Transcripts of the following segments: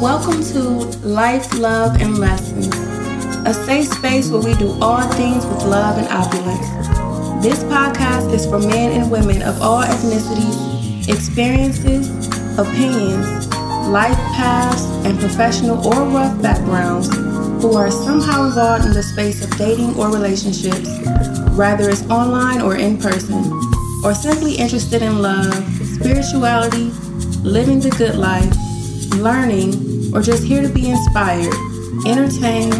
Welcome to Life, Love, and Lessons, a safe space where we do all things with love and opulence. This podcast is for men and women of all ethnicities, experiences, opinions, life paths, and professional or rough backgrounds who are somehow involved in the space of dating or relationships, whether it's online or in person, or simply interested in love, spirituality, living the good life, learning, or just here to be inspired, entertained,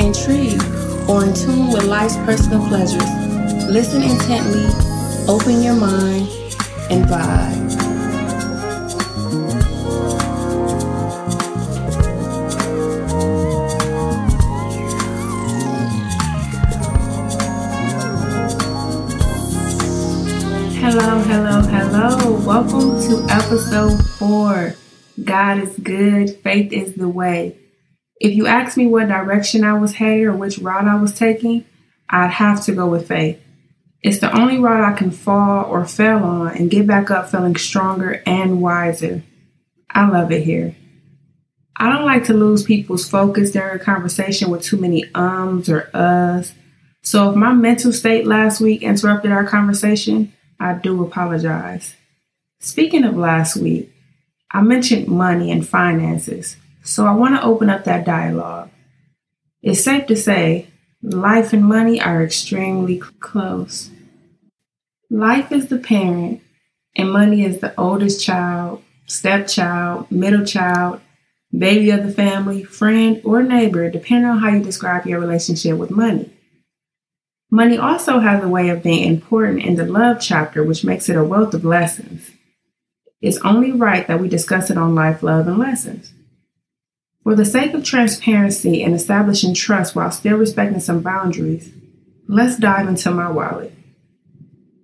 intrigued, or in tune with life's personal pleasures. Listen intently, open your mind, and vibe. Welcome to episode four God is good, faith is the way. If you ask me what direction I was headed or which route I was taking, I'd have to go with faith. It's the only route I can fall or fail on and get back up feeling stronger and wiser. I love it here. I don't like to lose people's focus during a conversation with too many ums or uhs. So if my mental state last week interrupted our conversation, I do apologize. Speaking of last week, I mentioned money and finances, so I want to open up that dialogue. It's safe to say life and money are extremely close. Life is the parent, and money is the oldest child, stepchild, middle child, baby of the family, friend, or neighbor, depending on how you describe your relationship with money. Money also has a way of being important in the love chapter, which makes it a wealth of lessons. It's only right that we discuss it on Life, Love, and Lessons. For the sake of transparency and establishing trust while still respecting some boundaries, let's dive into my wallet.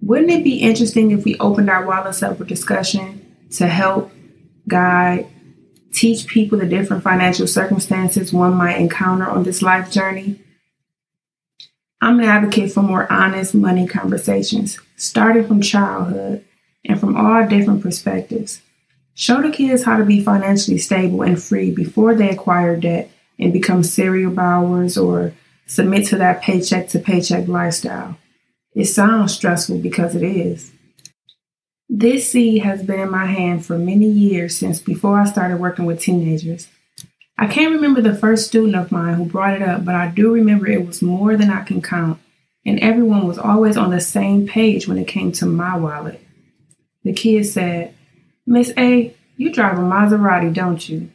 Wouldn't it be interesting if we opened our wallets up for discussion to help guide, teach people the different financial circumstances one might encounter on this life journey? I'm an advocate for more honest money conversations, starting from childhood and from all different perspectives. Show the kids how to be financially stable and free before they acquire debt and become serial borrowers or submit to that paycheck to paycheck lifestyle. It sounds stressful because it is. This seed has been in my hand for many years since before I started working with teenagers. I can't remember the first student of mine who brought it up, but I do remember it was more than I can count, and everyone was always on the same page when it came to my wallet. The kid said, Miss A, you drive a Maserati, don't you?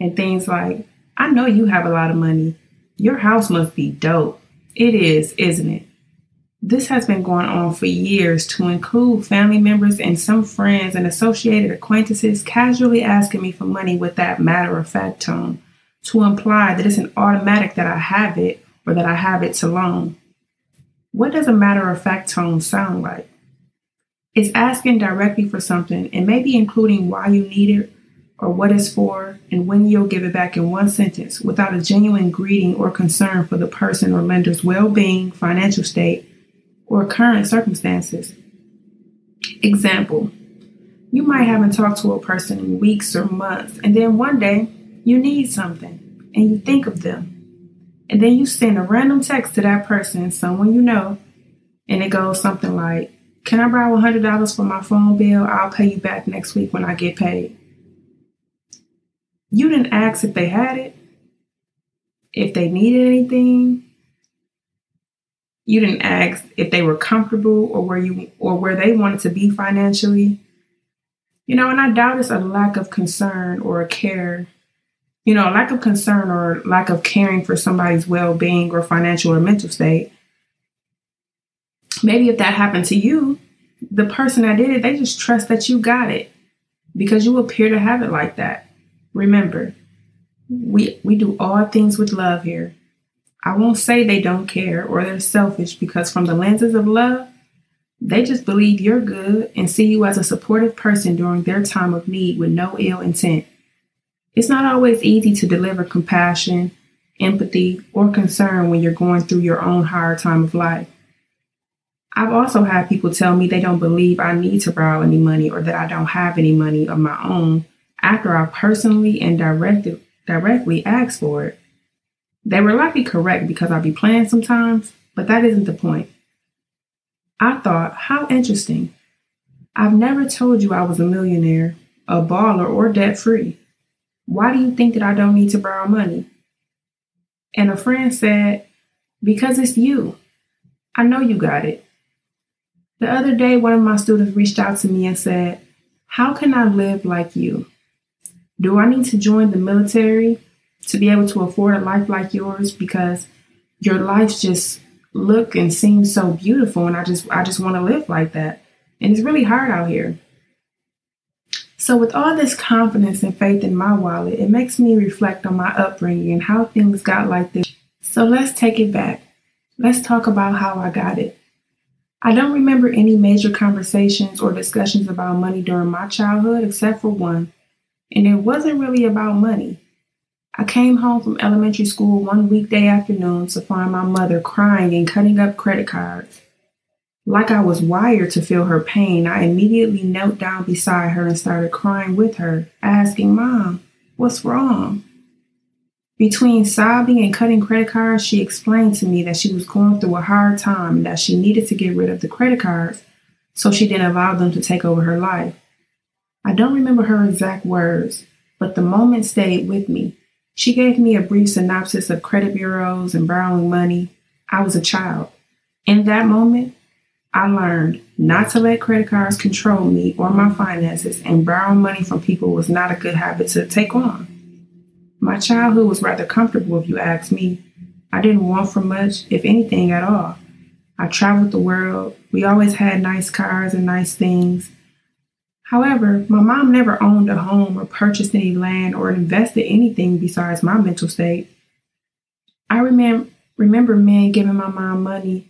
And things like, I know you have a lot of money. Your house must be dope. It is, isn't it? This has been going on for years to include family members and some friends and associated acquaintances casually asking me for money with that matter of fact tone to imply that it's an automatic that I have it or that I have it to loan. What does a matter of fact tone sound like? It's asking directly for something and maybe including why you need it or what it's for and when you'll give it back in one sentence without a genuine greeting or concern for the person or lender's well being, financial state, or current circumstances. Example You might haven't talked to a person in weeks or months, and then one day you need something and you think of them. And then you send a random text to that person, someone you know, and it goes something like, can I borrow $100 for my phone bill? I'll pay you back next week when I get paid. You didn't ask if they had it, if they needed anything. You didn't ask if they were comfortable or where you or where they wanted to be financially. You know, and I doubt it's a lack of concern or a care. You know, lack of concern or lack of caring for somebody's well-being or financial or mental state maybe if that happened to you, the person that did it, they just trust that you got it because you appear to have it like that. Remember, we we do all things with love here. I won't say they don't care or they're selfish because from the lenses of love, they just believe you're good and see you as a supportive person during their time of need with no ill intent. It's not always easy to deliver compassion, empathy, or concern when you're going through your own hard time of life. I've also had people tell me they don't believe I need to borrow any money or that I don't have any money of my own after I personally and directed, directly asked for it. They were likely correct because I'd be playing sometimes, but that isn't the point. I thought, how interesting. I've never told you I was a millionaire, a baller, or debt free. Why do you think that I don't need to borrow money? And a friend said, Because it's you. I know you got it. The other day, one of my students reached out to me and said, How can I live like you? Do I need to join the military to be able to afford a life like yours? Because your life just look and seem so beautiful and I just I just want to live like that. And it's really hard out here. So with all this confidence and faith in my wallet, it makes me reflect on my upbringing and how things got like this. So let's take it back. Let's talk about how I got it. I don't remember any major conversations or discussions about money during my childhood except for one, and it wasn't really about money. I came home from elementary school one weekday afternoon to find my mother crying and cutting up credit cards. Like I was wired to feel her pain, I immediately knelt down beside her and started crying with her, asking, Mom, what's wrong? Between sobbing and cutting credit cards, she explained to me that she was going through a hard time and that she needed to get rid of the credit cards so she didn't allow them to take over her life. I don't remember her exact words, but the moment stayed with me. She gave me a brief synopsis of credit bureaus and borrowing money. I was a child. In that moment, I learned not to let credit cards control me or my finances, and borrowing money from people was not a good habit to take on. My childhood was rather comfortable, if you ask me. I didn't want for much, if anything at all. I traveled the world. We always had nice cars and nice things. However, my mom never owned a home or purchased any land or invested anything besides my mental state. I remember remember men giving my mom money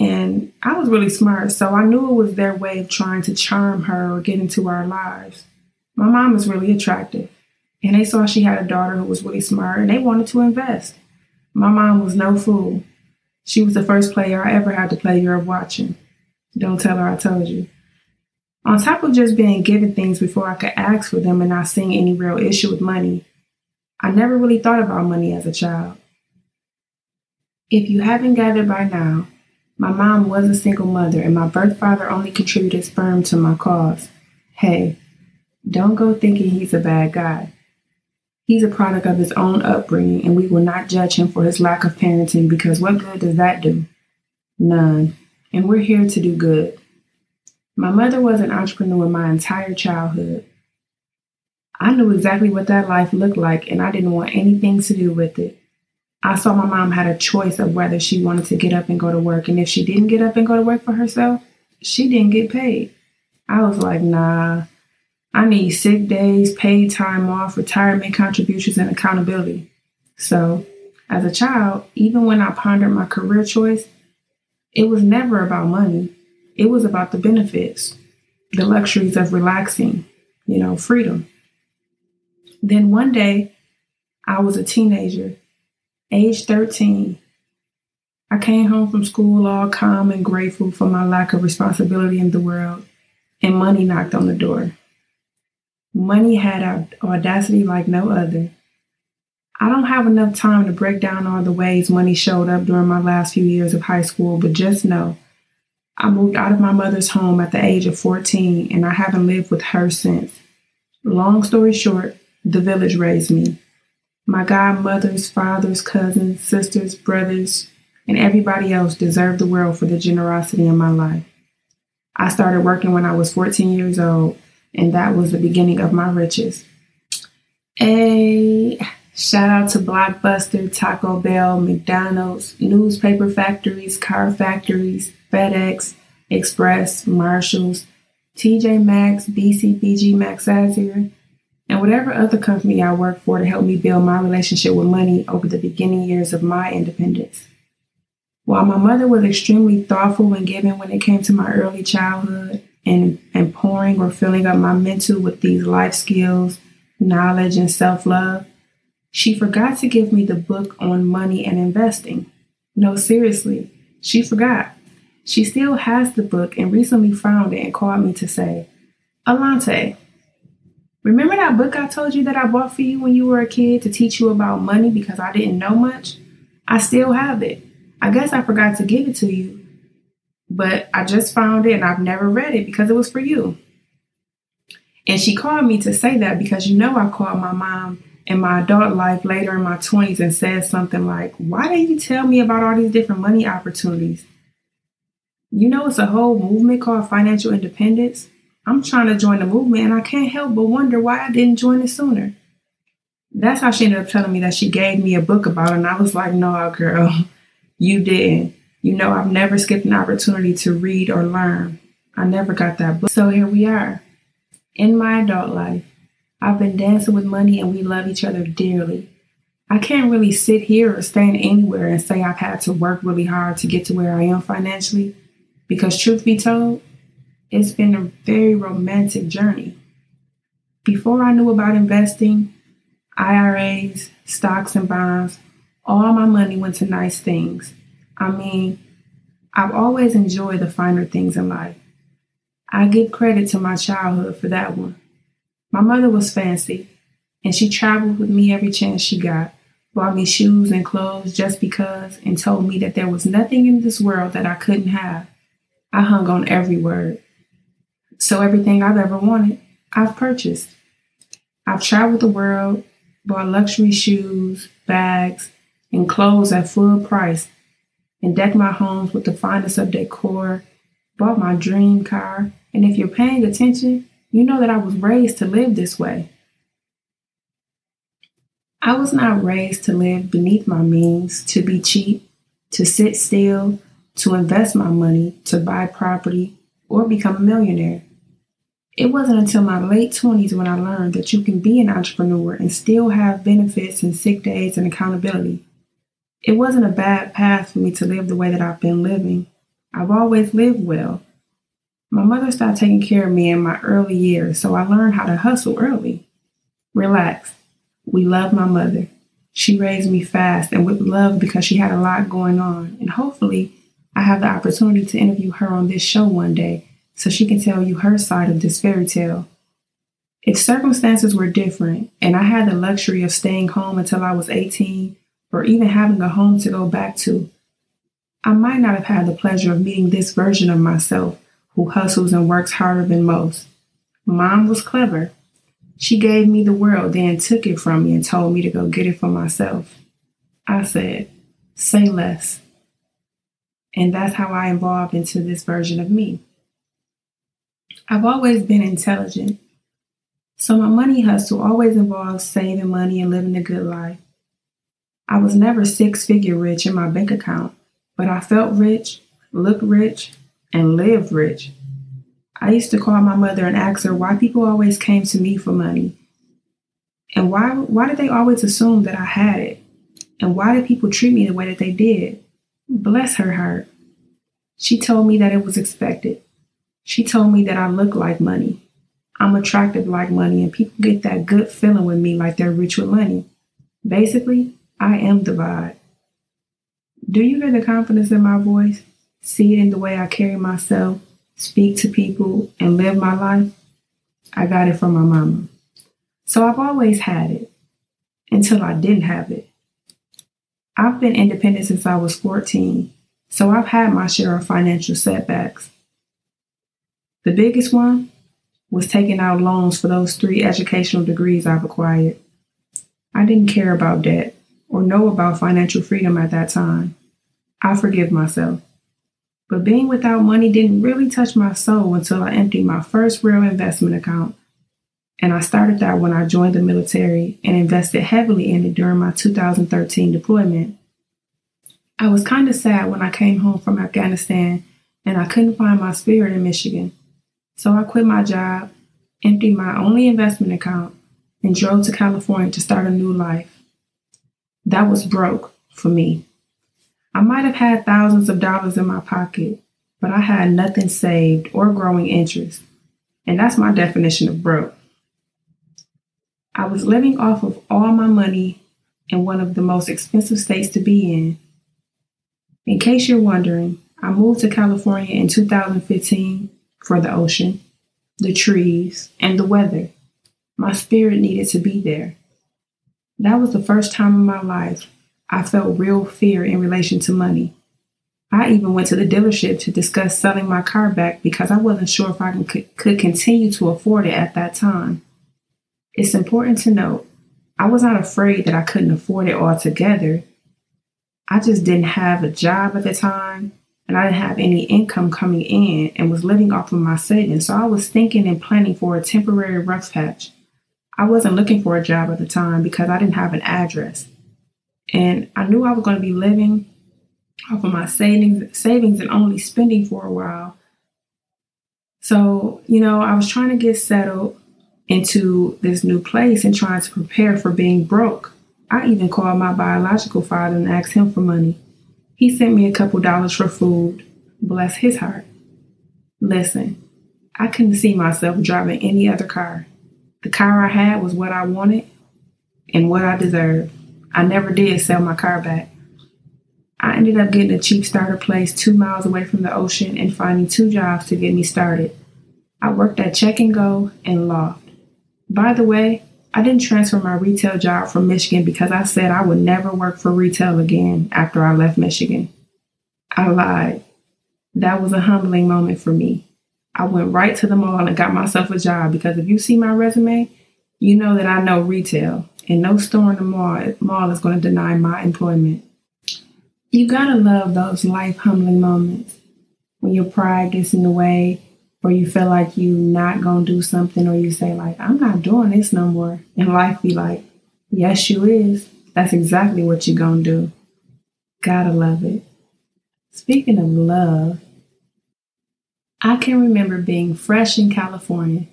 and I was really smart, so I knew it was their way of trying to charm her or get into our lives. My mom was really attractive and they saw she had a daughter who was really smart and they wanted to invest. My mom was no fool. She was the first player I ever had to play You're watching. Don't tell her I told you. On top of just being given things before I could ask for them and not seeing any real issue with money, I never really thought about money as a child. If you haven't gathered by now, my mom was a single mother and my birth father only contributed sperm to my cause. Hey, don't go thinking he's a bad guy. He's a product of his own upbringing, and we will not judge him for his lack of parenting because what good does that do? None. And we're here to do good. My mother was an entrepreneur my entire childhood. I knew exactly what that life looked like, and I didn't want anything to do with it. I saw my mom had a choice of whether she wanted to get up and go to work, and if she didn't get up and go to work for herself, she didn't get paid. I was like, nah, I need sick days, paid time off, retirement contributions, and accountability. So, as a child, even when I pondered my career choice, it was never about money. It was about the benefits, the luxuries of relaxing, you know, freedom. Then one day, I was a teenager, age 13. I came home from school all calm and grateful for my lack of responsibility in the world, and money knocked on the door. Money had audacity like no other. I don't have enough time to break down all the ways money showed up during my last few years of high school, but just know I moved out of my mother's home at the age of 14 and I haven't lived with her since. Long story short, the village raised me. My godmothers, fathers, cousins, sisters, brothers, and everybody else deserved the world for the generosity in my life. I started working when I was 14 years old and that was the beginning of my riches. A shout out to Blockbuster, Taco Bell, McDonald's, newspaper factories, car factories, FedEx, Express, Marshalls, TJ Maxx, BCBG Max Azria, and whatever other company I worked for to help me build my relationship with money over the beginning years of my independence. While my mother was extremely thoughtful and giving when it came to my early childhood, and, and pouring or filling up my mental with these life skills, knowledge, and self love, she forgot to give me the book on money and investing. No, seriously, she forgot. She still has the book and recently found it and called me to say, Alante, remember that book I told you that I bought for you when you were a kid to teach you about money because I didn't know much? I still have it. I guess I forgot to give it to you, but I just found it and I've never read it because it was for you. And she called me to say that because you know I called my mom in my adult life later in my 20s and said something like, Why didn't you tell me about all these different money opportunities? You know, it's a whole movement called financial independence. I'm trying to join the movement and I can't help but wonder why I didn't join it sooner. That's how she ended up telling me that she gave me a book about it. And I was like, No, girl, you didn't. You know, I've never skipped an opportunity to read or learn. I never got that book. So here we are in my adult life. I've been dancing with money and we love each other dearly. I can't really sit here or stand anywhere and say I've had to work really hard to get to where I am financially because, truth be told, it's been a very romantic journey. Before I knew about investing, IRAs, stocks, and bonds, all my money went to nice things. I mean, I've always enjoyed the finer things in life. I give credit to my childhood for that one. My mother was fancy, and she traveled with me every chance she got, bought me shoes and clothes just because, and told me that there was nothing in this world that I couldn't have. I hung on every word. So everything I've ever wanted, I've purchased. I've traveled the world, bought luxury shoes, bags, and clothes at full price, and decked my homes with the finest of decor, bought my dream car, and if you're paying attention, you know that I was raised to live this way. I was not raised to live beneath my means, to be cheap, to sit still, to invest my money, to buy property, or become a millionaire. It wasn't until my late 20s when I learned that you can be an entrepreneur and still have benefits and sick days and accountability. It wasn't a bad path for me to live the way that I've been living. I've always lived well. My mother started taking care of me in my early years, so I learned how to hustle early. Relax. We love my mother. She raised me fast and with love because she had a lot going on. And hopefully, I have the opportunity to interview her on this show one day so she can tell you her side of this fairy tale. If circumstances were different and I had the luxury of staying home until I was 18 or even having a home to go back to, I might not have had the pleasure of meeting this version of myself who hustles and works harder than most. Mom was clever. She gave me the world, then took it from me and told me to go get it for myself. I said, say less. And that's how I evolved into this version of me. I've always been intelligent. So my money hustle always involves saving money and living a good life. I was never six figure rich in my bank account, but I felt rich, looked rich, and lived rich. I used to call my mother and ask her why people always came to me for money. And why why did they always assume that I had it? And why did people treat me the way that they did? Bless her heart. She told me that it was expected. She told me that I look like money. I'm attractive like money, and people get that good feeling with me like they're rich with money. Basically, I am the vibe. Do you hear the confidence in my voice? See it in the way I carry myself, speak to people, and live my life? I got it from my mama. So I've always had it until I didn't have it. I've been independent since I was 14, so I've had my share of financial setbacks. The biggest one was taking out loans for those three educational degrees I've acquired. I didn't care about debt or know about financial freedom at that time. I forgive myself. But being without money didn't really touch my soul until I emptied my first real investment account. And I started that when I joined the military and invested heavily in it during my 2013 deployment. I was kind of sad when I came home from Afghanistan and I couldn't find my spirit in Michigan. So I quit my job, emptied my only investment account, and drove to California to start a new life. That was broke for me. I might have had thousands of dollars in my pocket, but I had nothing saved or growing interest. And that's my definition of broke. I was living off of all my money in one of the most expensive states to be in. In case you're wondering, I moved to California in 2015 for the ocean, the trees, and the weather. My spirit needed to be there. That was the first time in my life I felt real fear in relation to money. I even went to the dealership to discuss selling my car back because I wasn't sure if I could, continue to afford it at that time. It's important to note I was not afraid that I couldn't afford it altogether. I just didn't have a job at the time and I didn't have any income coming in and was living off of my savings. So I was thinking and planning for a temporary rough patch. I wasn't looking for a job at the time because I didn't have an address. And I knew I was going to be living off of my savings, savings and only spending for a while. So, you know, I was trying to get settled into this new place and trying to prepare for being broke. I even called my biological father and asked him for money. He sent me a couple dollars for food. Bless his heart. Listen, I couldn't see myself driving any other car. The car I had was what I wanted and what I deserved. I never did sell my car back. I ended up getting a cheap starter place two miles away from the ocean and finding two jobs to get me started. I worked at Check and Go and Loft. By the way, I didn't transfer my retail job from Michigan because I said I would never work for retail again after I left Michigan. I lied. That was a humbling moment for me. I went right to the mall and got myself a job because if you see my resume, you know that I know retail and no store in the mall, mall is going to deny my employment. You gotta love those life humbling moments when your pride gets in the way or you feel like you not gonna do something or you say like i'm not doing this no more. And life be like yes you is. That's exactly what you gonna do. Gotta love it. Speaking of love i can remember being fresh in california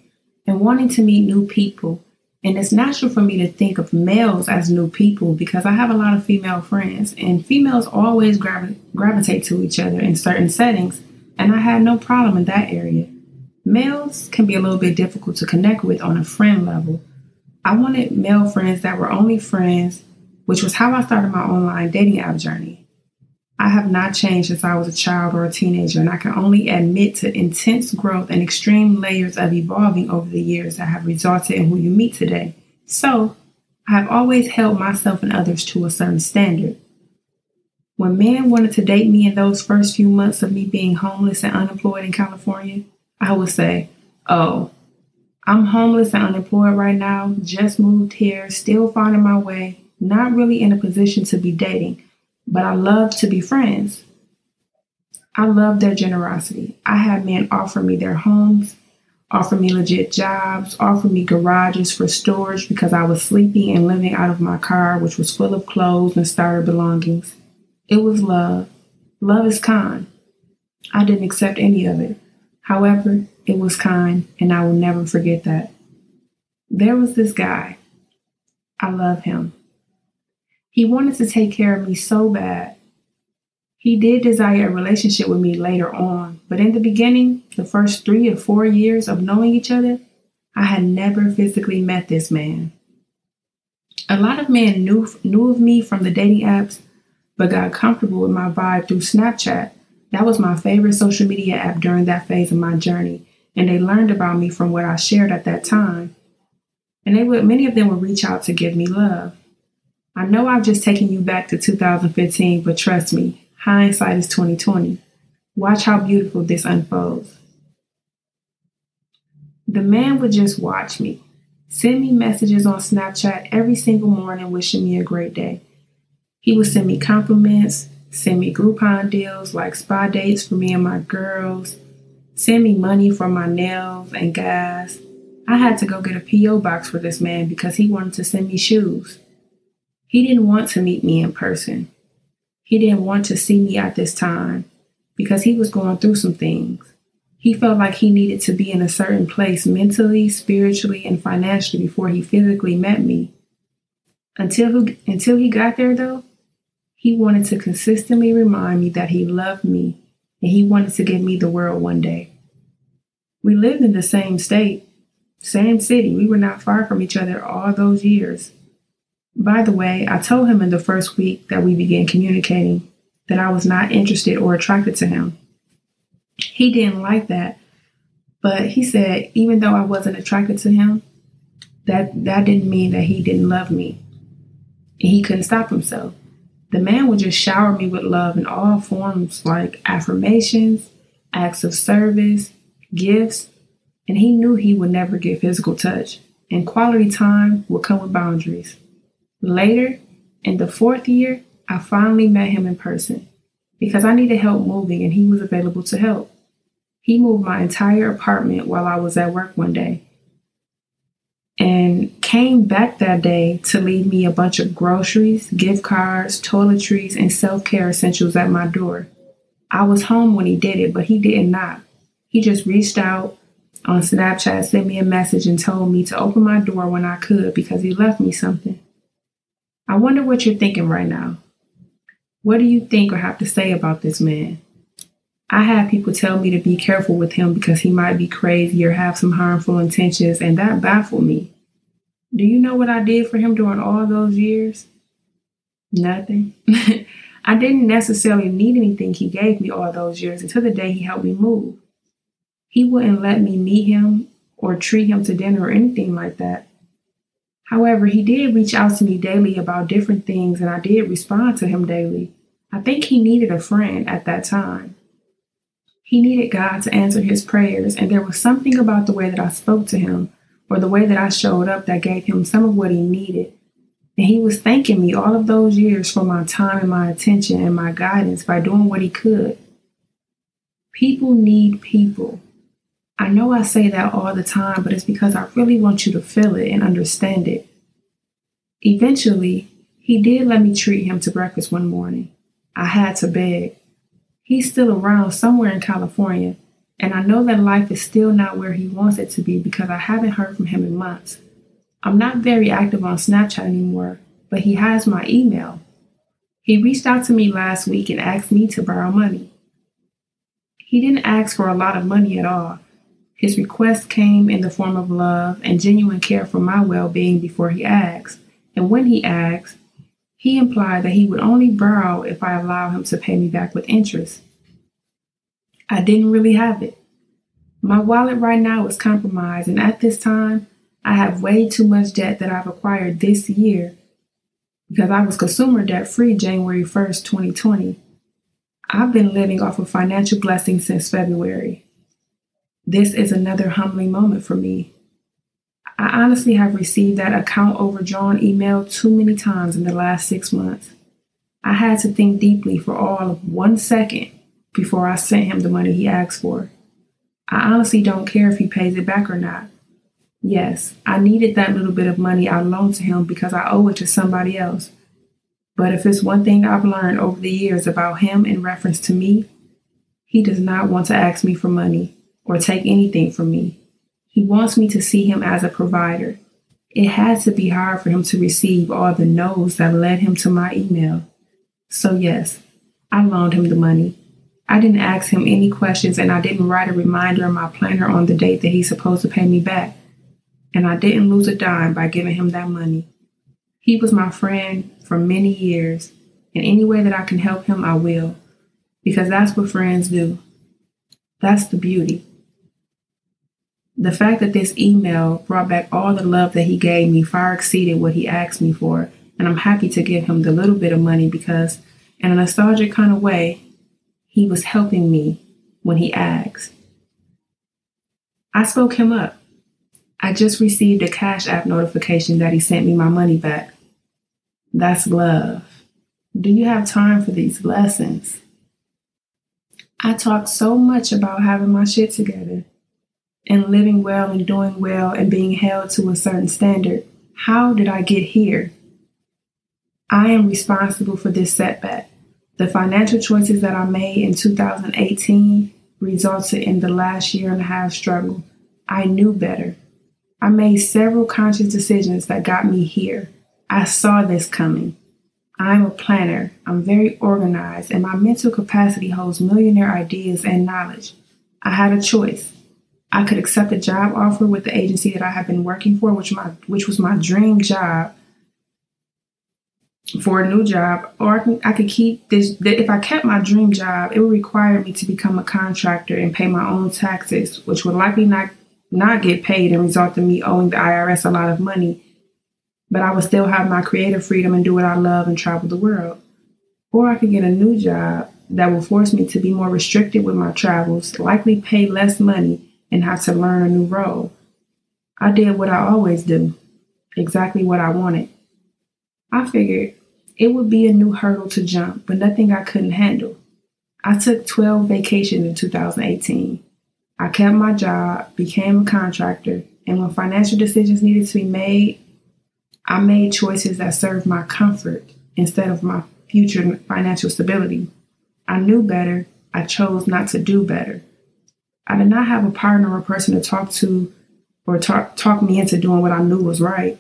and wanting to meet new people and it's natural for me to think of males as new people because I have a lot of female friends, and females always gravi- gravitate to each other in certain settings, and I had no problem in that area. Males can be a little bit difficult to connect with on a friend level. I wanted male friends that were only friends, which was how I started my online dating app journey. I have not changed since I was a child or a teenager, and I can only admit to intense growth and extreme layers of evolving over the years that have resulted in who you meet today. So, I have always held myself and others to a certain standard. When men wanted to date me in those first few months of me being homeless and unemployed in California, I would say, oh, I'm homeless and unemployed right now, just moved here, still finding my way, not really in a position to be dating, but I love to be friends. I love their generosity. I had men offer me their homes, offer me legit jobs, offer me garages for storage because I was sleeping and living out of my car, which was full of clothes and starter belongings. It was love. Love is kind. I didn't accept any of it. However, it was kind, and I will never forget that. There was this guy. I love him. He wanted to take care of me so bad. He did desire a relationship with me later on, but in the beginning, the first three or four years of knowing each other, I had never physically met this man. A lot of men knew, knew of me from the dating apps, but got comfortable with my vibe through Snapchat that was my favorite social media app during that phase of my journey, and they learned about me from what I shared at that time. And they would many of them would reach out to give me love. I know I've just taken you back to 2015, but trust me, hindsight is 2020. Watch how beautiful this unfolds. The man would just watch me, send me messages on Snapchat every single morning wishing me a great day. He would send me compliments, send me Groupon deals like spa dates for me and my girls, send me money for my nails and gas. I had to go get a P.O. box for this man because he wanted to send me shoes. He didn't want to meet me in person. He didn't want to see me at this time because he was going through some things. He felt like he needed to be in a certain place mentally, spiritually, and financially before he physically met me. Until he, until he got there, though, he wanted to consistently remind me that he loved me and he wanted to give me the world one day. We lived in the same state, same city. We were not far from each other all those years. By the way, I told him in the first week that we began communicating that I was not interested or attracted to him. He didn't like that. But he said, even though I wasn't attracted to him, that that didn't mean that he didn't love me. And he couldn't stop himself. The man would just shower me with love in all forms like affirmations, acts of service, gifts, and he knew he would never get physical touch, and quality time would come with boundaries. Later, in the fourth year, I finally met him in person because I needed help moving and he was available to help. He moved my entire apartment while I was at work one day and came back that day to leave me a bunch of groceries, gift cards, toiletries, and self care essentials at my door. I was home when he did it, but he did not. He just reached out on Snapchat, sent me a message, and told me to open my door when I could because he left me something. I wonder what you're thinking right now. What do you think or have to say about this man? I had people tell me to be careful with him because he might be crazy or have some harmful intentions, and that baffled me. Do you know what I did for him during all those years? Nothing. I didn't necessarily need anything he gave me all those years until the day he helped me move. He wouldn't let me meet him or treat him to dinner or anything like that. However, he did reach out to me daily about different things, and I did respond to him daily. I think he needed a friend at that time. He needed God to answer his prayers, and there was something about the way that I spoke to him or the way that I showed up that gave him some of what he needed. And he was thanking me all of those years for my time and my attention and my guidance by doing what he could. People need people. I know I say that all the time, but it's because I really want you to feel it and understand it. Eventually, he did let me treat him to breakfast one morning. I had to beg. He's still around somewhere in California, and I know that life is still not where he wants it to be because I haven't heard from him in months. I'm not very active on Snapchat anymore, but he has my email. He reached out to me last week and asked me to borrow money. He didn't ask for a lot of money at all. His request came in the form of love and genuine care for my well being before he asked. And when he asked, he implied that he would only borrow if I allow him to pay me back with interest. I didn't really have it. My wallet right now is compromised, and at this time, I have way too much debt that I've acquired this year because I was consumer debt free January 1st, 2020. I've been living off of financial blessings since February. This is another humbling moment for me. I honestly have received that account overdrawn email too many times in the last six months. I had to think deeply for all of one second before I sent him the money he asked for. I honestly don't care if he pays it back or not. Yes, I needed that little bit of money I loaned to him because I owe it to somebody else. But if it's one thing I've learned over the years about him in reference to me, he does not want to ask me for money or take anything from me. He wants me to see him as a provider. It had to be hard for him to receive all the no's that led him to my email. So, yes, I loaned him the money I didn't ask him any questions and I didn't write a reminder in my planner on the date that he's supposed to pay me back. And I didn't lose a dime by giving him that money. He was my friend for many years, and any way that I can help him, I will, because that's what friends do. That's the beauty. The fact that this email brought back all the love that he gave me far exceeded what he asked me for, and I'm happy to give him the little bit of money because, in a nostalgic kind of way, he was helping me when he asked. I spoke him up. I just received a Cash App notification that he sent me my money back. That's love. Do you have time for these lessons? I talk so much about having my shit together and living well and doing well and being held to a certain standard. How did I get here? I am responsible for this setback. The financial choices that I made in 2018 resulted in the last year and a half struggle. I knew better. I made several conscious decisions that got me here. I saw this coming. I'm a planner. I'm very organized, and my mental capacity holds millionaire ideas and knowledge. I had a choice. I could accept a job offer with the agency that I have been working for, which my which was my dream job, for a new job, or I, can, I could keep this. If I kept my dream job, it would require me to become a contractor and pay my own taxes, which would likely not not get paid and result in me owing the IRS a lot of money. But I would still have my creative freedom and do what I love and travel the world. Or I could get a new job that will force me to be more restricted with my travels, likely pay less money, and have to learn a new role. I did what I always do, exactly what I wanted. I figured it would be a new hurdle to jump, but nothing I couldn't handle. I took 12 vacations in 2018. I kept my job, became a contractor, and when financial decisions needed to be made, I made choices that served my comfort instead of my future financial stability. I knew better. I chose not to do better. I did not have a partner or person to talk to or talk, talk me into doing what I knew was right.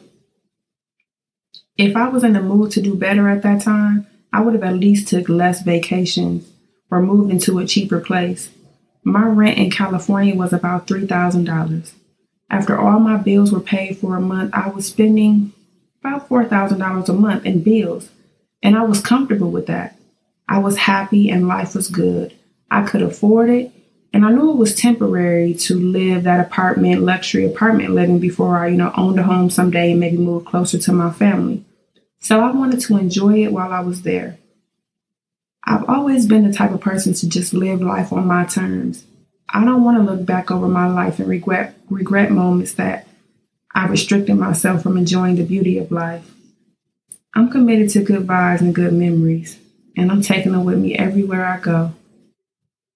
If I was in the mood to do better at that time, I would have at least took less vacations or moved into a cheaper place. My rent in California was about $3,000. After all my bills were paid for a month, I was spending about $4,000 a month in bills, and I was comfortable with that. I was happy and life was good. I could afford it, and I knew it was temporary to live that apartment, luxury apartment living before I, you know, owned a home someday and maybe move closer to my family. So I wanted to enjoy it while I was there. I've always been the type of person to just live life on my terms. I don't want to look back over my life and regret regret moments that I restricted myself from enjoying the beauty of life. I'm committed to good vibes and good memories, and I'm taking them with me everywhere I go.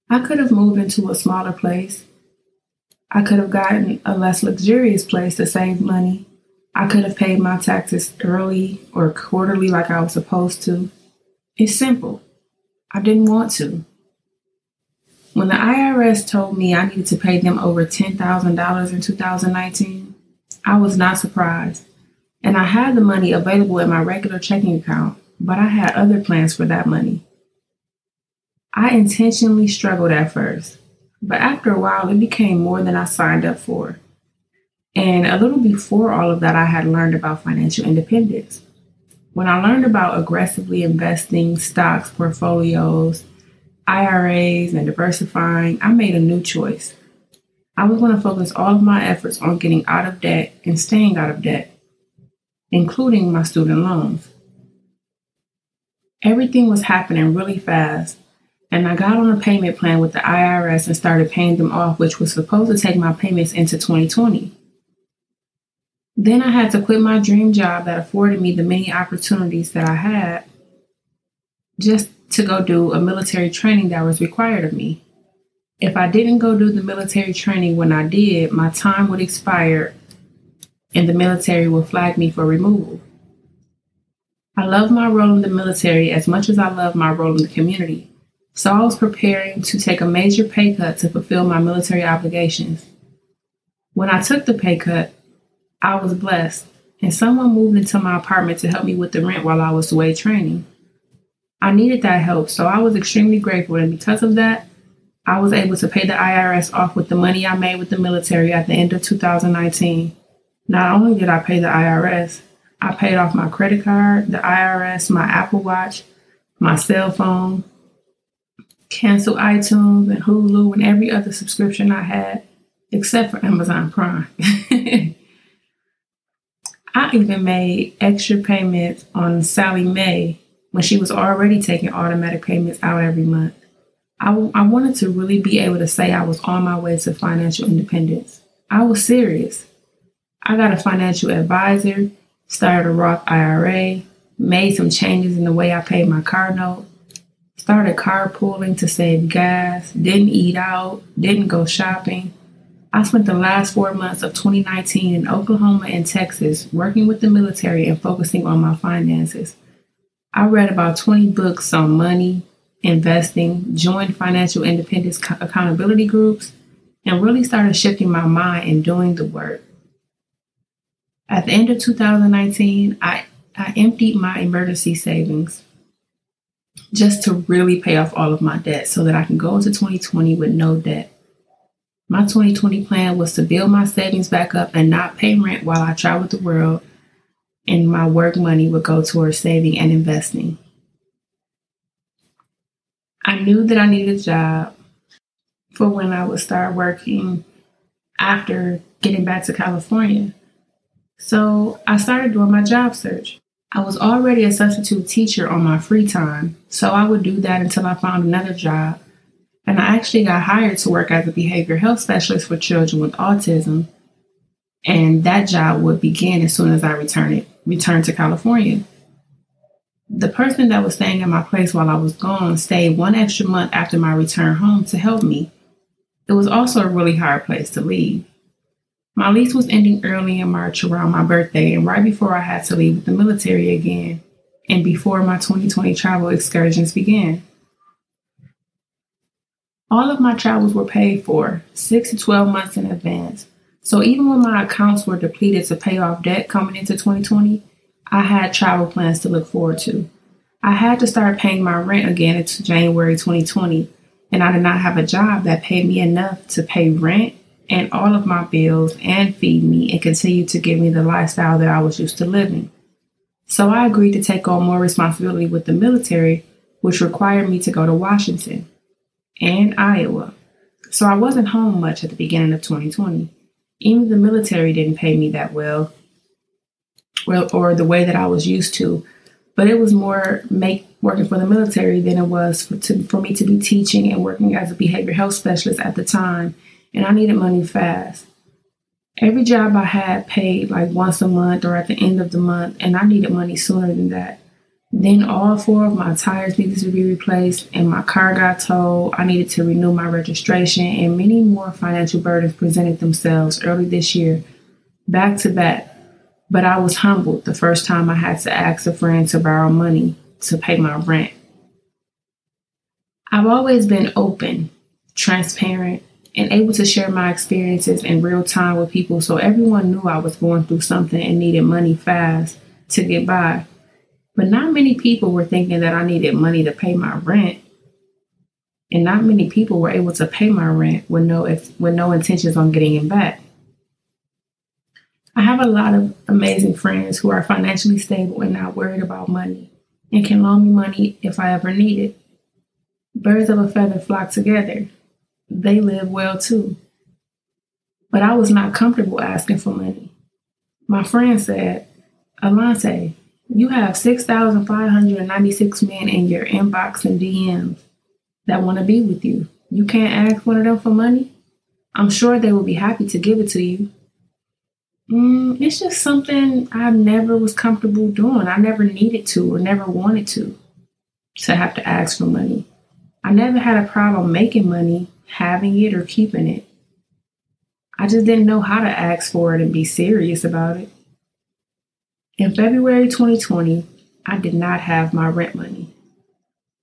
I could have moved into a smaller place. I could have gotten a less luxurious place to save money. I could have paid my taxes early or quarterly like I was supposed to. It's simple. I didn't want to. When the IRS told me I needed to pay them over $10,000 in 2019, I was not surprised. And I had the money available in my regular checking account, but I had other plans for that money. I intentionally struggled at first, but after a while, it became more than I signed up for. And a little before all of that, I had learned about financial independence. When I learned about aggressively investing, stocks, portfolios, IRAs, and diversifying, I made a new choice. I was going to focus all of my efforts on getting out of debt and staying out of debt, including my student loans. Everything was happening really fast, and I got on a payment plan with the IRS and started paying them off, which was supposed to take my payments into 2020. Then I had to quit my dream job that afforded me the many opportunities that I had just to go do a military training that was required of me. If I didn't go do the military training when I did, my time would expire and the military would flag me for removal. I love my role in the military as much as I love my role in the community, so I was preparing to take a major pay cut to fulfill my military obligations. When I took the pay cut, I was blessed, and someone moved into my apartment to help me with the rent while I was away training. I needed that help, so I was extremely grateful, and because of that, I was able to pay the IRS off with the money I made with the military at the end of 2019. Not only did I pay the IRS, I paid off my credit card, the IRS, my Apple Watch, my cell phone, canceled iTunes and Hulu and every other subscription I had, except for Amazon Prime. I even made extra payments on Sallie Mae when she was already taking automatic payments out every month. I, w- I wanted to really be able to say I was on my way to financial independence. I was serious. I got a financial advisor, started a Roth IRA, made some changes in the way I paid my car note, started carpooling to save gas, didn't eat out, didn't go shopping, I spent the last four months of 2019 in Oklahoma and Texas working with the military and focusing on my finances. I read about 20 books on money, investing, joined financial independence accountability groups, and really started shifting my mind and doing the work. At the end of 2019, I, I emptied my emergency savings just to really pay off all of my debt so that I can go into 2020 with no debt. My 2020 plan was to build my savings back up and not pay rent while I traveled the world and my work money would go towards saving and investing. I knew that I needed a job for when I would start working after getting back to California. So I started doing my job search. I was already a substitute teacher on my free time, so I would do that until I found another job. And I actually got hired to work as a behavior health specialist for children with autism. And that job would begin as soon as I returned, returned to California. The person that was staying at my place while I was gone stayed one extra month after my return home to help me. It was also a really hard place to leave. My lease was ending early in March around my birthday and right before I had to leave the military again, and before my 2020 travel excursions began. All of my travels were paid for, 6 to 12 months in advance. So even when my accounts were depleted to pay off debt coming into 2020, I had travel plans to look forward to. I had to start paying my rent again into January 2020, and I did not have a job that paid me enough to pay rent and all of my bills and feed me and continue to give me the lifestyle that I was used to living. So I agreed to take on more responsibility with the military, which required me to go to Washington and Iowa. So I wasn't home much at the beginning of 2020. Even the military didn't pay me that well or, or the way that I was used to. But it was more make working for the military than it was for, to, for me to be teaching and working as a behavior health specialist at the time and I needed money fast. Every job I had paid like once a month or at the end of the month, and I needed money sooner than that. Then all four of my tires needed to be replaced, and my car got towed. I needed to renew my registration, and many more financial burdens presented themselves early this year, back to back. But I was humbled the first time I had to ask a friend to borrow money to pay my rent. I've always been open, transparent, and able to share my experiences in real time with people so everyone knew I was going through something and needed money fast to get by. But not many people were thinking that I needed money to pay my rent. And not many people were able to pay my rent with no with no intentions on getting it back. I have a lot of amazing friends who are financially stable and not worried about money and can loan me money if I ever need it. Birds of a feather flock together they live well too. But I was not comfortable asking for money. My friend said, Alante, you have 6,596 men in your inbox and DMs that want to be with you. You can't ask one of them for money? I'm sure they will be happy to give it to you. Mm, it's just something I never was comfortable doing. I never needed to or never wanted to, to have to ask for money. I never had a problem making money, having it or keeping it. I just didn't know how to ask for it and be serious about it. In February 2020, I did not have my rent money.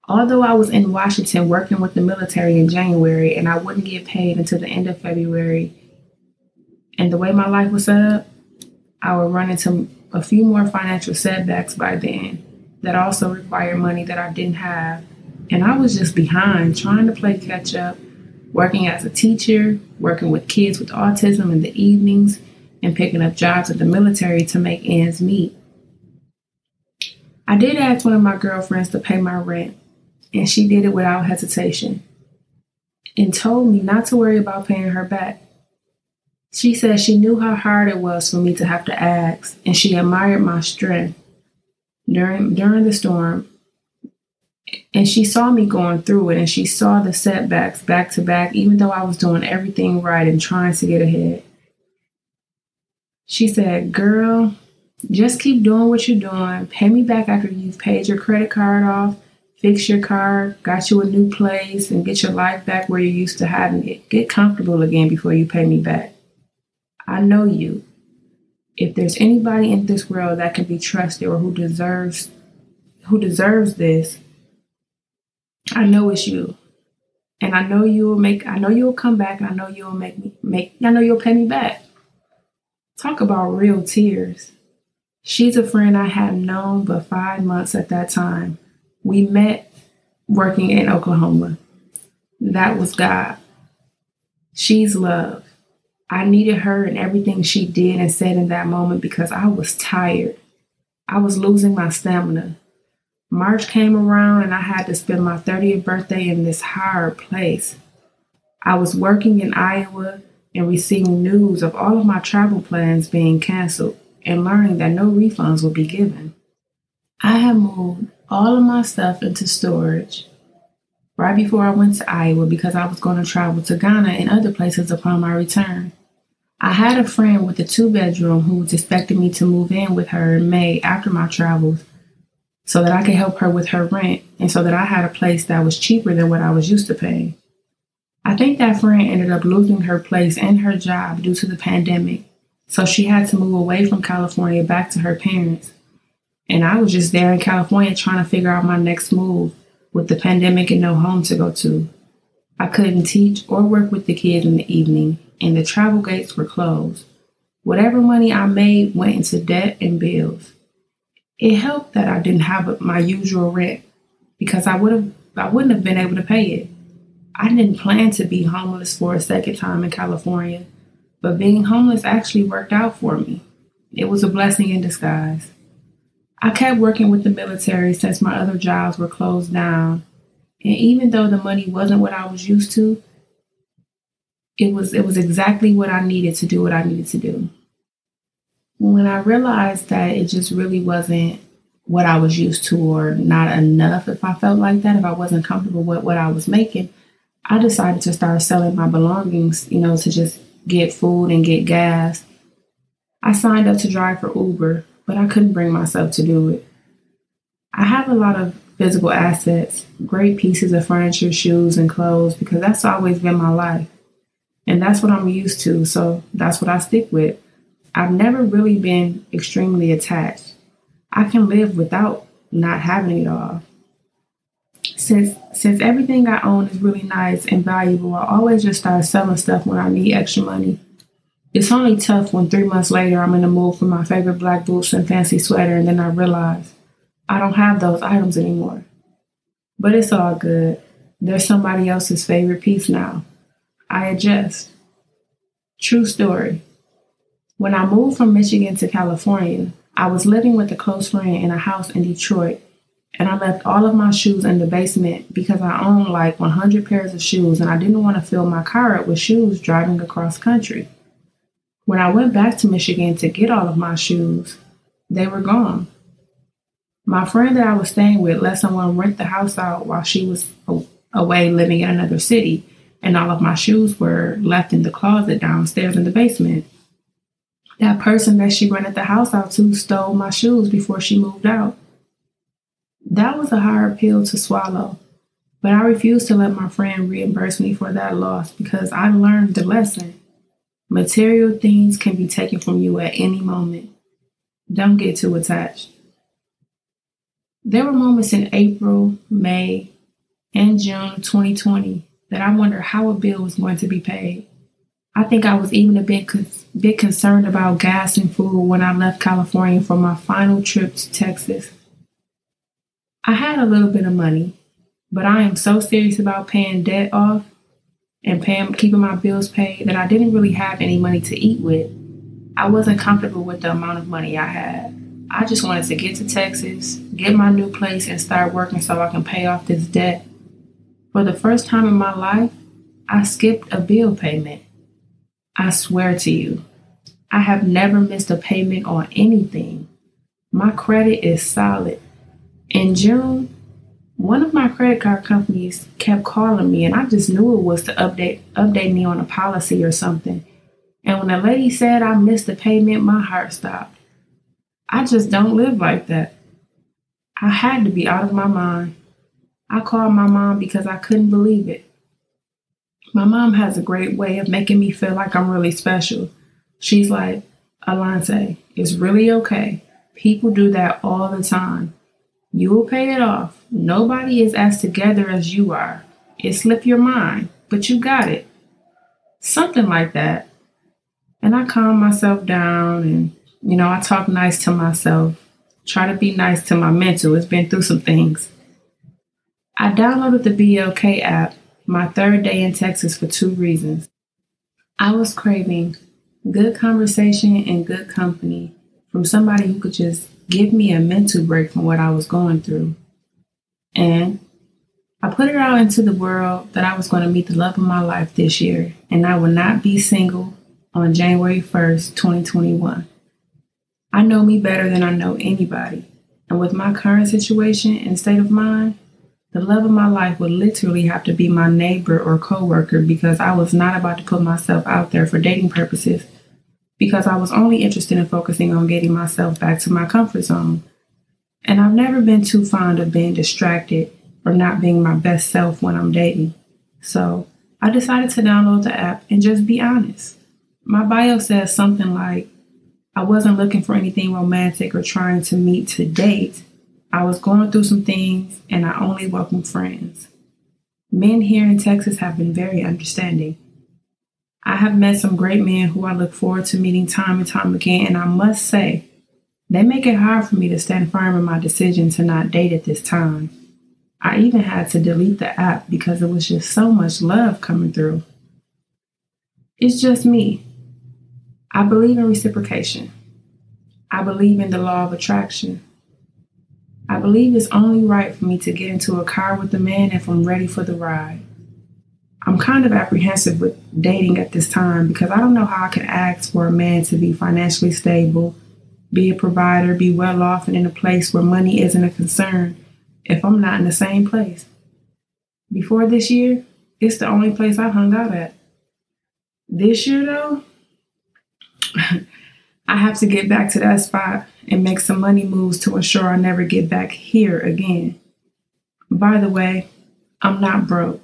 Although I was in Washington working with the military in January and I wouldn't get paid until the end of February, and the way my life was set up, I would run into a few more financial setbacks by then that also required money that I didn't have. And I was just behind trying to play catch up working as a teacher, working with kids with autism in the evenings, and picking up jobs at the military to make ends meet. I did ask one of my girlfriends to pay my rent, and she did it without hesitation and told me not to worry about paying her back. She said she knew how hard it was for me to have to ask, and she admired my strength. During, during the storm, and she saw me going through it and she saw the setbacks back to back, even though I was doing everything right and trying to get ahead. She said, Girl, just keep doing what you're doing. Pay me back after you've paid your credit card off, fix your car, got you a new place, and get your life back where you're used to having it. Get comfortable again before you pay me back. I know you. If there's anybody in this world that can be trusted or who deserves who deserves this, I know it's you. And I know you'll make I know you'll come back and I know you'll make me make I know you'll pay me back. Talk about real tears. She's a friend I had known but five months at that time. We met working in Oklahoma. That was God. She's love. I needed her and everything she did and said in that moment because I was tired. I was losing my stamina. March came around and I had to spend my 30th birthday in this hard place. I was working in Iowa and receiving news of all of my travel plans being canceled and learning that no refunds would be given. I had moved all of my stuff into storage right before I went to Iowa because I was going to travel to Ghana and other places upon my return. I had a friend with a two bedroom who was expecting me to move in with her in May after my travels so that I could help her with her rent and so that I had a place that was cheaper than what I was used to paying. I think that friend ended up losing her place and her job due to the pandemic, so she had to move away from California back to her parents. And I was just there in California trying to figure out my next move with the pandemic and no home to go to. I couldn't teach or work with the kids in the evening, and the travel gates were closed. Whatever money I made went into debt and bills. It helped that I didn't have my usual rent because I would have I wouldn't have been able to pay it. I didn't plan to be homeless for a second time in California, but being homeless actually worked out for me. It was a blessing in disguise. I kept working with the military since my other jobs were closed down, and even though the money wasn't what I was used to, it was it was exactly what I needed to do what I needed to do. When I realized that it just really wasn't what I was used to or not enough if I felt like that, if I wasn't comfortable with what I was making, I decided to start selling my belongings, you know, to just get food and get gas. I signed up to drive for Uber, but I couldn't bring myself to do it. I have a lot of physical assets, great pieces of furniture, shoes, and clothes because that's always been my life. And that's what I'm used to, so that's what I stick with. I've never really been extremely attached. I can live without not having it all. Since since everything I own is really nice and valuable, I always just start selling stuff when I need extra money. It's only tough when three months later I'm in the mood for my favorite black boots and fancy sweater, and then I realize I don't have those items anymore. But it's all good. There's somebody else's favorite piece now. I adjust. True story. When I moved from Michigan to California, I was living with a close friend in a house in Detroit and I left all of my shoes in the basement because I owned like 100 pairs of shoes and I didn't want to fill my car up with shoes driving across country. When I went back to Michigan to get all of my shoes, they were gone. My friend that I was staying with let someone rent the house out while she was away living in another city, and all of my shoes were left in the closet downstairs in the basement. That person that she rented the house out to stole my shoes before she moved out. That was a hard pill to swallow, but I refused to let my friend reimburse me for that loss because I learned the lesson. Material things can be taken from you at any moment. Don't get too attached. There were moments in April, May, and June 2020 that I wondered how a bill was going to be paid. I think I was even a bit, bit concerned about gas and food when I left California for my final trip to Texas. I had a little bit of money, but I am so serious about paying debt off and paying, keeping my bills paid that I didn't really have any money to eat with. I wasn't comfortable with the amount of money I had. I just wanted to get to Texas, get my new place, and start working so I can pay off this debt. For the first time in my life, I skipped a bill payment. I swear to you, I have never missed a payment on anything. My credit is solid. In June, one of my credit card companies kept calling me, and I just knew it was to update update me on a policy or something. And when the lady said I missed the payment, my heart stopped. I just don't live like that. I had to be out of my mind. I called my mom because I couldn't believe it. My mom has a great way of making me feel like I'm really special. She's like, Alante, it's really okay. People do that all the time. You will pay it off. Nobody is as together as you are. It slipped your mind, but you got it. Something like that. And I calm myself down and, you know, I talk nice to myself. Try to be nice to my mental. It's been through some things. I downloaded the BLK app my third day in Texas for two reasons. I was craving good conversation and good company from somebody who could just give me a mental break from what I was going through. And I put it out into the world that I was going to meet the love of my life this year and I would not be single on January 1st, 2021. I know me better than I know anybody. And with my current situation and state of mind, the love of my life would literally have to be my neighbor or coworker because I was not about to put myself out there for dating purposes because I was only interested in focusing on getting myself back to my comfort zone. And I've never been too fond of being distracted or not being my best self when I'm dating. So I decided to download the app and just be honest. My bio says something like, I wasn't looking for anything romantic or trying to meet to date. I was going through some things and I only welcome friends. Men here in Texas have been very understanding. I have met some great men who I look forward to meeting time and time again, and I must say, they make it hard for me to stand firm in my decision to not date at this time. I even had to delete the app because it was just so much love coming through. It's just me. I believe in reciprocation. I believe in the law of attraction. I believe it's only right for me to get into a car with a man if I'm ready for the ride. I'm kind of apprehensive with dating at this time because I don't know how I can ask for a man to be financially stable, be a provider, be well off, and in a place where money isn't a concern if I'm not in the same place. Before this year, it's the only place I've hung out at. This year, though, I have to get back to that spot and make some money moves to ensure I never get back here again. By the way, I'm not broke.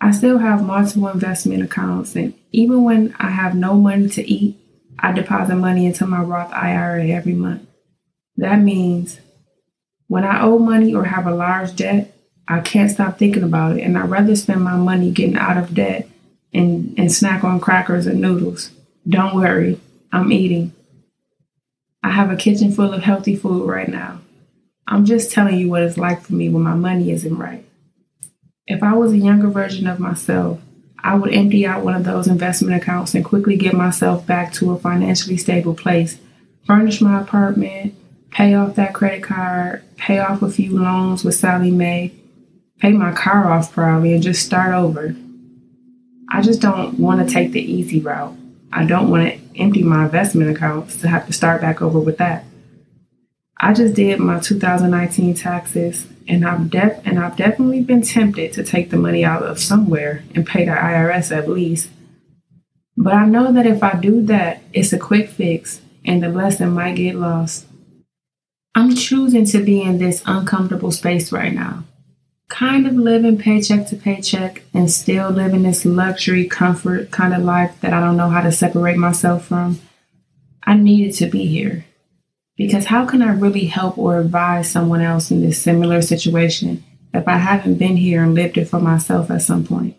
I still have multiple investment accounts, and even when I have no money to eat, I deposit money into my Roth IRA every month. That means when I owe money or have a large debt, I can't stop thinking about it, and I'd rather spend my money getting out of debt and, and snack on crackers and noodles. Don't worry, I'm eating. I have a kitchen full of healthy food right now. I'm just telling you what it's like for me when my money isn't right. If I was a younger version of myself, I would empty out one of those investment accounts and quickly get myself back to a financially stable place, furnish my apartment, pay off that credit card, pay off a few loans with Sallie Mae, pay my car off probably, and just start over. I just don't want to take the easy route. I don't want to empty my investment accounts to have to start back over with that. I just did my 2019 taxes and I've def- and I've definitely been tempted to take the money out of somewhere and pay the IRS at least. But I know that if I do that, it's a quick fix and the lesson might get lost. I'm choosing to be in this uncomfortable space right now. Kind of living paycheck to paycheck and still living this luxury, comfort kind of life that I don't know how to separate myself from. I needed to be here. Because how can I really help or advise someone else in this similar situation if I haven't been here and lived it for myself at some point?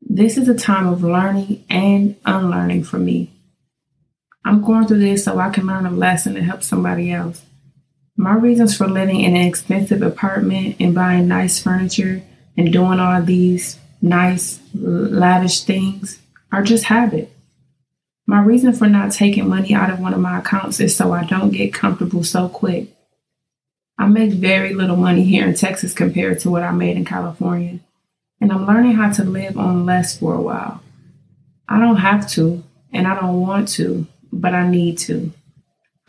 This is a time of learning and unlearning for me. I'm going through this so I can learn a lesson and help somebody else. My reasons for living in an expensive apartment and buying nice furniture and doing all these nice, lavish things are just habit. My reason for not taking money out of one of my accounts is so I don't get comfortable so quick. I make very little money here in Texas compared to what I made in California, and I'm learning how to live on less for a while. I don't have to, and I don't want to, but I need to.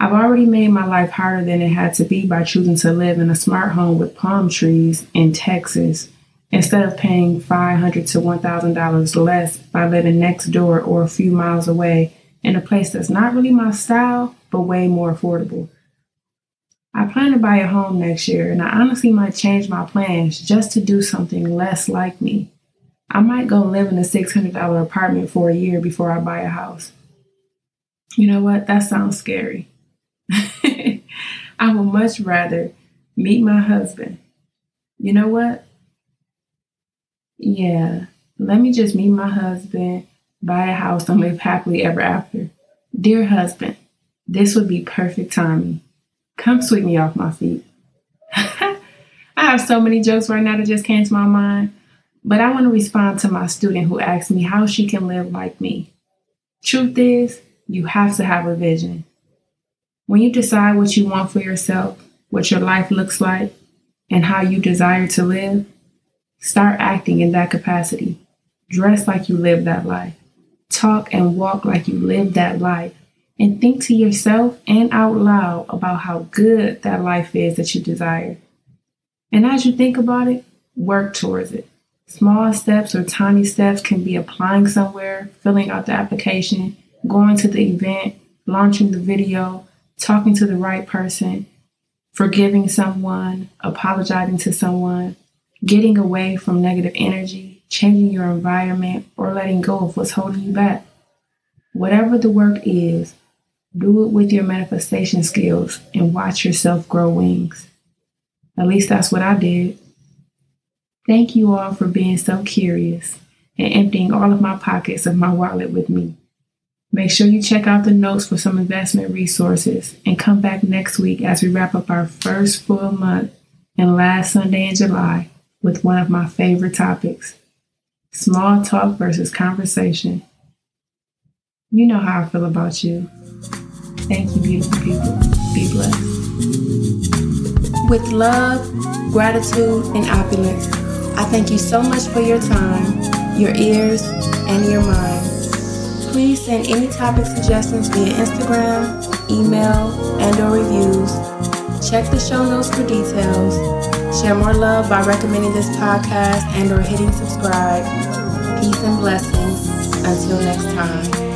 I've already made my life harder than it had to be by choosing to live in a smart home with palm trees in Texas instead of paying $500 to $1,000 less by living next door or a few miles away in a place that's not really my style, but way more affordable. I plan to buy a home next year, and I honestly might change my plans just to do something less like me. I might go live in a $600 apartment for a year before I buy a house. You know what? That sounds scary. I would much rather meet my husband. You know what? Yeah, let me just meet my husband, buy a house, and live happily ever after. Dear husband, this would be perfect timing. Come sweep me off my feet. I have so many jokes right now that just came to my mind, but I want to respond to my student who asked me how she can live like me. Truth is, you have to have a vision. When you decide what you want for yourself, what your life looks like, and how you desire to live, start acting in that capacity. Dress like you live that life. Talk and walk like you live that life. And think to yourself and out loud about how good that life is that you desire. And as you think about it, work towards it. Small steps or tiny steps can be applying somewhere, filling out the application, going to the event, launching the video, talking to the right person, forgiving someone, apologizing to someone, getting away from negative energy, changing your environment, or letting go of what's holding you back. Whatever the work is, do it with your manifestation skills and watch yourself grow wings. At least that's what I did. Thank you all for being so curious and emptying all of my pockets of my wallet with me. Make sure you check out the notes for some investment resources and come back next week as we wrap up our first full month and last Sunday in July with one of my favorite topics small talk versus conversation. You know how I feel about you. Thank you, beautiful people. Be blessed. With love, gratitude, and opulence, I thank you so much for your time, your ears, and your mind. Please send any topic suggestions via Instagram, email, and or reviews. Check the show notes for details. Share more love by recommending this podcast and or hitting subscribe. Peace and blessings. Until next time.